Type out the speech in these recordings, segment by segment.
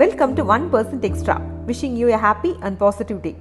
Welcome to 1% Extra, wishing you a happy and positive day.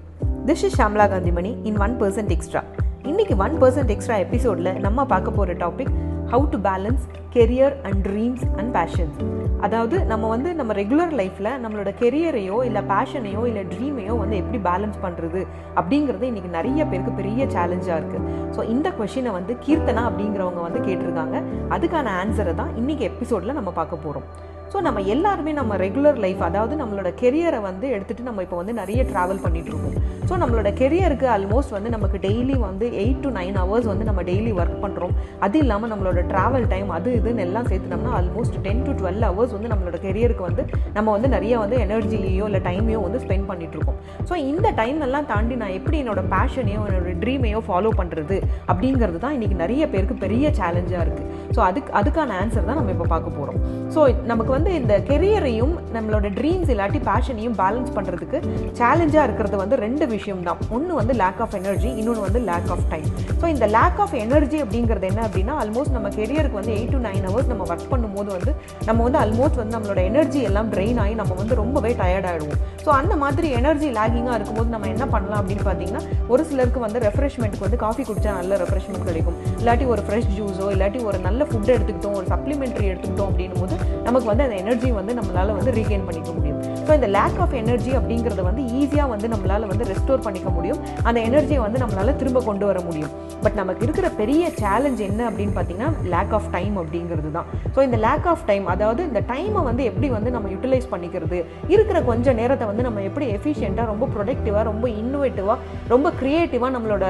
This is Shamla Gandhimani in 1% Extra. இன்னைக்கு one percent extra எபிசோடில் நம்ம பார்க்க போகிற topic how to balance career and dreams and passions அதாவது நம்ம வந்து நம்ம regular லைஃப்பில் நம்மளோட கெரியரையோ இல்லை பேஷனையோ இல்லை ட்ரீமையோ வந்து எப்படி பேலன்ஸ் பண்ணுறது அப்படிங்கிறது இன்றைக்கி நிறைய பேருக்கு பெரிய சேலஞ்சாக இருக்குது ஸோ இந்த கொஷினை வந்து கீர்த்தனா அப்படிங்கிறவங்க வந்து கேட்டிருக்காங்க. அதுக்கான ஆன்சரை தான் இன்றைக்கி எபிசோடில் நம்ம பார்க்க போகிறோம் ஸோ நம்ம எல்லாருமே நம்ம ரெகுலர் லைஃப் அதாவது நம்மளோட கெரியரை வந்து எடுத்துகிட்டு நம்ம இப்போ வந்து நிறைய ட்ராவல் பண்ணிகிட்ருக்கோம் ஸோ நம்மளோட கெரியருக்கு ஆல்மோஸ்ட் வந்து நமக்கு டெய்லி வந்து எயிட் டு நைன் ஹவர்ஸ் வந்து நம்ம டெய்லி ஒர்க் பண்ணுறோம் அது இல்லாமல் நம்மளோட ட்ராவல் டைம் அது இதுன்னு எல்லாம் சேர்த்துனோம்னா almost ten to twelve hours வந்து நம்மளோட கெரியருக்கு வந்து நம்ம வந்து நிறைய வந்து எனர்ஜியையோ இல்லை டைமையோ வந்து ஸ்பெண்ட் பண்ணிகிட்ருக்கோம் ஸோ இந்த டைம் எல்லாம் தாண்டி நான் எப்படி என்னோட பேஷனையோ என்னோட ட்ரீமையோ ஃபாலோ பண்ணுறது அப்படிங்கிறது தான் இன்றைக்கி நிறைய பேருக்கு பெரிய சேலஞ்சாக இருக்குது ஸோ அதுக்கு அதுக்கான ஆன்சர் தான் நம்ம இப்போ பார்க்க போகிறோம் ஸோ நமக்கு வந்து இந்த கெரியரையும் நம்மளோட ட்ரீம்ஸ் இல்லாட்டி பேஷனையும் பேலன்ஸ் பண்ணுறதுக்கு சேலஞ்சாக இருக்கிறது வந்து ரெண்டு விஷயம் தான். ஒன்று வந்து லேக் ஆஃப் எனர்ஜி இன்னொன்று வந்து லேக் ஆஃப் டைம் ஸோ இந்த லேக் ஆஃப் எனர்ஜி அப்படிங்கிறது என்ன அப்படின்னா ஆல்மோஸ்ட் நம்ம கெரியருக்கு வந்து எயிட் டு நைன் ஹவர்ஸ் நம்ம ஒர்க் பண்ணும்போது வந்து நம்ம வந்து ஆல்மோஸ்ட் வந்து நம்மளோட எனர்ஜி எல்லாம் ட்ரெயின் ஆகி நம்ம வந்து ரொம்பவே டயர்ட் ஆகிடுவோம் ஸோ அந்த மாதிரி எனர்ஜி லேகிங்காக இருக்கும்போது நம்ம என்ன பண்ணலாம் அப்படின்னு பார்த்தீங்கன்னா ஒரு சிலருக்கு வந்து ரெஃப்ரெஷ்மெண்ட்டுக்கு வந்து காஃபி குடித்தா நல்ல ரெஃப்ரெஷ்மெண்ட் கிடைக்கும். இல்லாட்டி ஒரு ஃப்ரெஷ் ஜூஸோ இல்லாட்டி ஒரு நல்ல ஃபுட் எடுத்துக்கிட்டோம் ஒரு சப்ளிமெண்ட்ரி எடுத்துக்கிட்டோம் அப்படின்னும் போது நமக்கு வந்து அந்த எனர்ஜி வந்து நம்மளால் வந்து ரீகெயின் பண்ணிக்க முடியும். ஸோ இந்த லேக் ஆஃப் எனர்ஜி அப்படிங்கிறத வந்து ஈஸியாக வந்து நம்மளால் வந்து ரெஸ்டோர் பண்ணிக்க முடியும். அந்த எனர்ஜியை வந்து நம்மளால் திரும்ப கொண்டு வர முடியும். பட் நமக்கு இருக்கிற பெரிய சேலஞ்ச் என்ன அப்படின்னு பார்த்தீங்கன்னா லேக் ஆஃப் டைம் அப்படிங்கிறது தான். ஸோ இந்த லேக் ஆஃப் டைம் அதாவது இந்த டைமை வந்து எப்படி வந்து நம்ம யூட்டிலைஸ் பண்ணிக்கிறது? இருக்கிற கொஞ்சம் நேரத்தை வந்து நம்ம எப்படி எஃபிஷியண்ட்டாக ரொம்ப ப்ரொடக்டிவாக ரொம்ப இன்னோவேட்டிவாக ரொம்ப க்ரியேட்டிவாக நம்மளோட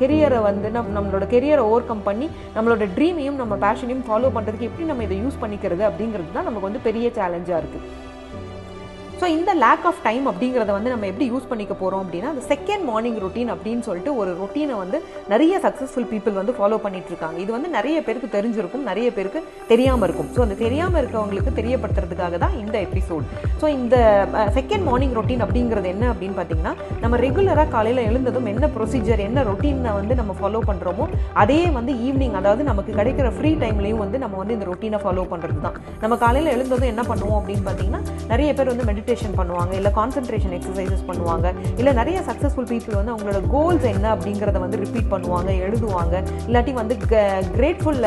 கெரியரை வந்து நம் நம்மளோட கெரியரை ஓவர் கம் பண்ணி நம்மளோட ட்ரீமையும் நம்ம பேஷனையும் ஃபாலோ பண்ணுறதுக்கு எப்படி நம்ம இதை யூஸ் பண்ணிக்கிறது அப்படிங்கிறது தான் நமக்கு வந்து பெரிய சேலஞ்சாக இருக்குது ஸோ இந்த லேக் ஆஃப் டைம் அப்படிங்கிறத வந்து நம்ம எப்படி யூஸ் பண்ணிக்க போகிறோம் அப்படின்னா அந்த செகண்ட் மார்னிங் ரொட்டீன் அப்படின்னு சொல்லிட்டு ஒரு ரொட்டீனை வந்து நிறைய சக்ஸஸ்ஃபுல் பீப்புள் வந்து ஃபாலோ பண்ணிட்டு இருக்காங்க. இது வந்து நிறைய பேருக்கு தெரிஞ்சிருக்கும் நிறைய பேருக்கு தெரியாமல் இருக்கும். ஸோ அந்த தெரியாமல் இருக்கவங்களுக்கு தெரியப்படுத்துறதுக்காக தான் இந்த எபிசோட் ஸோ இந்த செகண்ட் மார்னிங் ரொட்டீன் அப்படிங்கிறது என்ன அப்படின்னு பார்த்தீங்கன்னா நம்ம ரெகுலராக காலையில் எழுந்ததும் என்ன ப்ரொசீஜர் என்ன ரொட்டீனை வந்து நம்ம ஃபாலோ பண்ணுறோமோ அதே வந்து ஈவினிங் அதாவது நமக்கு கிடைக்கிற ஃப்ரீ டைம்லையும் வந்து நம்ம வந்து இந்த ரொட்டீனை ஃபாலோ பண்ணுறது தான் நம்ம காலையில் எழுந்ததும் என்ன பண்ணுவோம் அப்படின்னு பார்த்தீங்கன்னா நிறைய பேர் வந்து மெடிடேஷன் மெடிடேஷன் பண்ணுவாங்க இல்லை கான்சன்ட்ரேஷன் எக்ஸசைசஸ் பண்ணுவாங்க இல்லை நிறைய சக்ஸஸ்ஃபுல் பீப்புள் வந்து அவங்களோட கோல்ஸ் என்ன அப்படிங்கிறத வந்து ரிப்பீட் பண்ணுவாங்க எழுதுவாங்க. இல்லாட்டி வந்து கிரேட்ஃபுல்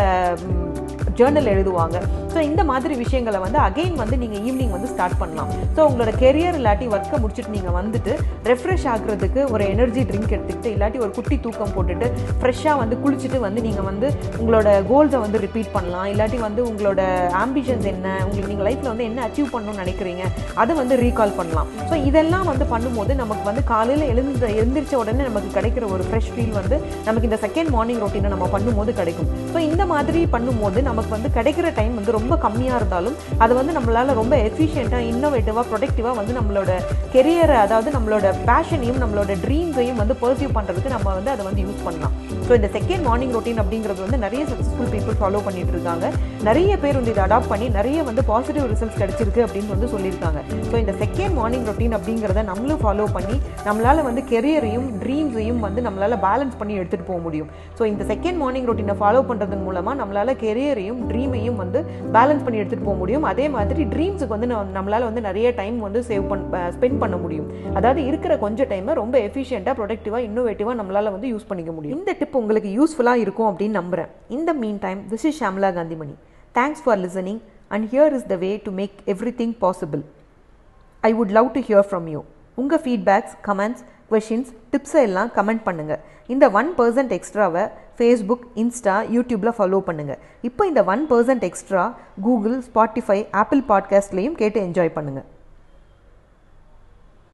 ஜேர்னல் எழுதுவாங்க. ஸோ இந்த மாதிரி விஷயங்களை வந்து அகெயின் வந்து நீங்கள் ஈவினிங் வந்து ஸ்டார்ட் பண்ணலாம். ஸோ உங்களோட கெரியர் இல்லாட்டி ஒர்க்கை முடிச்சுட்டு நீங்கள் வந்துட்டு ரெஃப்ரெஷ் ஆகுறதுக்கு ஒரு எனர்ஜி ட்ரிங்க் எடுத்துக்கிட்டு இல்லாட்டி ஒரு குட்டி தூக்கம் போட்டுட்டு ஃப்ரெஷ்ஷாக வந்து குளிச்சுட்டு வந்து நீங்கள் வந்து உங்களோட கோல்ஸை வந்து ரிப்பீட் பண்ணலாம். இல்லாட்டி வந்து உங்களோட ஆம்பிஷன்ஸ் என்ன உங்களுக்கு நீங்கள் லைஃப்பில் வந்து என்ன அச்சீவ் பண்ணணும்னு நினைக்கிறீங்க அதை வந்து ரீகால் பண்ணலாம். ஸோ இதெல்லாம் வந்து பண்ணும்போது நமக்கு வந்து காலையில் எழுந்த எழுந்திரிச்ச உடனே நமக்கு கிடைக்கிற ஒரு ஃப்ரெஷ் ஃபீல் வந்து நமக்கு இந்த செகண்ட் மார்னிங் ரொட்டீனை நம்ம பண்ணும்போது கிடைக்கும். ஸோ இந்த மாதிரி பண்ணும்போது நமக்கு வந்து கிடைக்கிற டைம் வந்து ரொம்ப கம்மியாக இருந்தாலும் அதை வந்து நம்மளால் ரொம்ப எஃபிஷியண்ட்டாக இன்னோவேட்டிவாக ப்ரொடக்டிவாக வந்து நம்மளோட கெரியரை அதாவது நம்மளோட பேஷனையும் நம்மளோட ட்ரீம்ஸையும் வந்து பர்சியூ பண்ணுறதுக்கு நம்ம வந்து அதை வந்து யூஸ் பண்ணலாம். ஸோ இந்த செகண்ட் மார்னிங் ரொட்டீன் அப்படிங்கிறது வந்து நிறைய சக்ஸஸ்ஃபுல் பீப்புள் ஃபாலோ பண்ணிட்டு இருக்காங்க. நிறைய பேர் வந்து இதை அடாப்ட் பண்ணி நிறைய வந்து பாசிட்டிவ் ரிசல்ட்ஸ் கிடைச்சிருக்கு அப்படின்னு வந்து சொல்லியிருக்காங்க. ஸோ இந்த செகண்ட் மார்னிங் ரொட்டீன் அப்படிங்கிறத நம்மளும் ஃபாலோ பண்ணி நம்மளால் வந்து கெரியரையும் ட்ரீம்ஸையும் வந்து நம்மளால் பேலன்ஸ் பண்ணி எடுத்துகிட்டு போக முடியும். ஸோ இந்த செகண்ட் மார்னிங் ரொட்டீனை ஃபாலோ பண்ணுறதன் மூலமாக நம்மளால் கெரியரையும் ட்ரீமையும் வந்து பேலன்ஸ் பண்ணி எடுத்துகிட்டு போக முடியும். அதே மாதிரி ட்ரீம்ஸுக்கு வந்து நம்மளால் வந்து நிறைய டைம் வந்து சேவ் பண்ண ஸ்பெண்ட் பண்ண முடியும். அதாவது இருக்கிற கொஞ்சம் டைமை ரொம்ப எஃபிஷியண்ட்டாக ப்ரொடக்டிவாக இன்னோவேட்டிவாக நம்மளால் வந்து யூஸ் பண்ணிக்க முடியும். இந்த டிப் உங்களுக்கு யூஸ்ஃபுல்லாக இருக்கும் அப்படின்னு நம்புகிறேன் இந்த meantime this is Shamla Kanthimani thanks for listening and here is the way to make everything possible I would love to hear from you உங்கள் ஃபீட்பேக்ஸ் கமெண்ட்ஸ் கொஷின்ஸ் டிப்ஸை எல்லாம் கமெண்ட் பண்ணுங்கள் இந்த ஒன் பர்சன்ட் எக்ஸ்ட்ராவை ஃபேஸ்புக் இன்ஸ்டா யூடியூப்பில் follow பண்ணுங்கள் இப்போ இந்த one percent extra Google Spotify Apple பாட்காஸ்ட்லேயும் கேட்டு என்ஜாய் பண்ணுங்கள்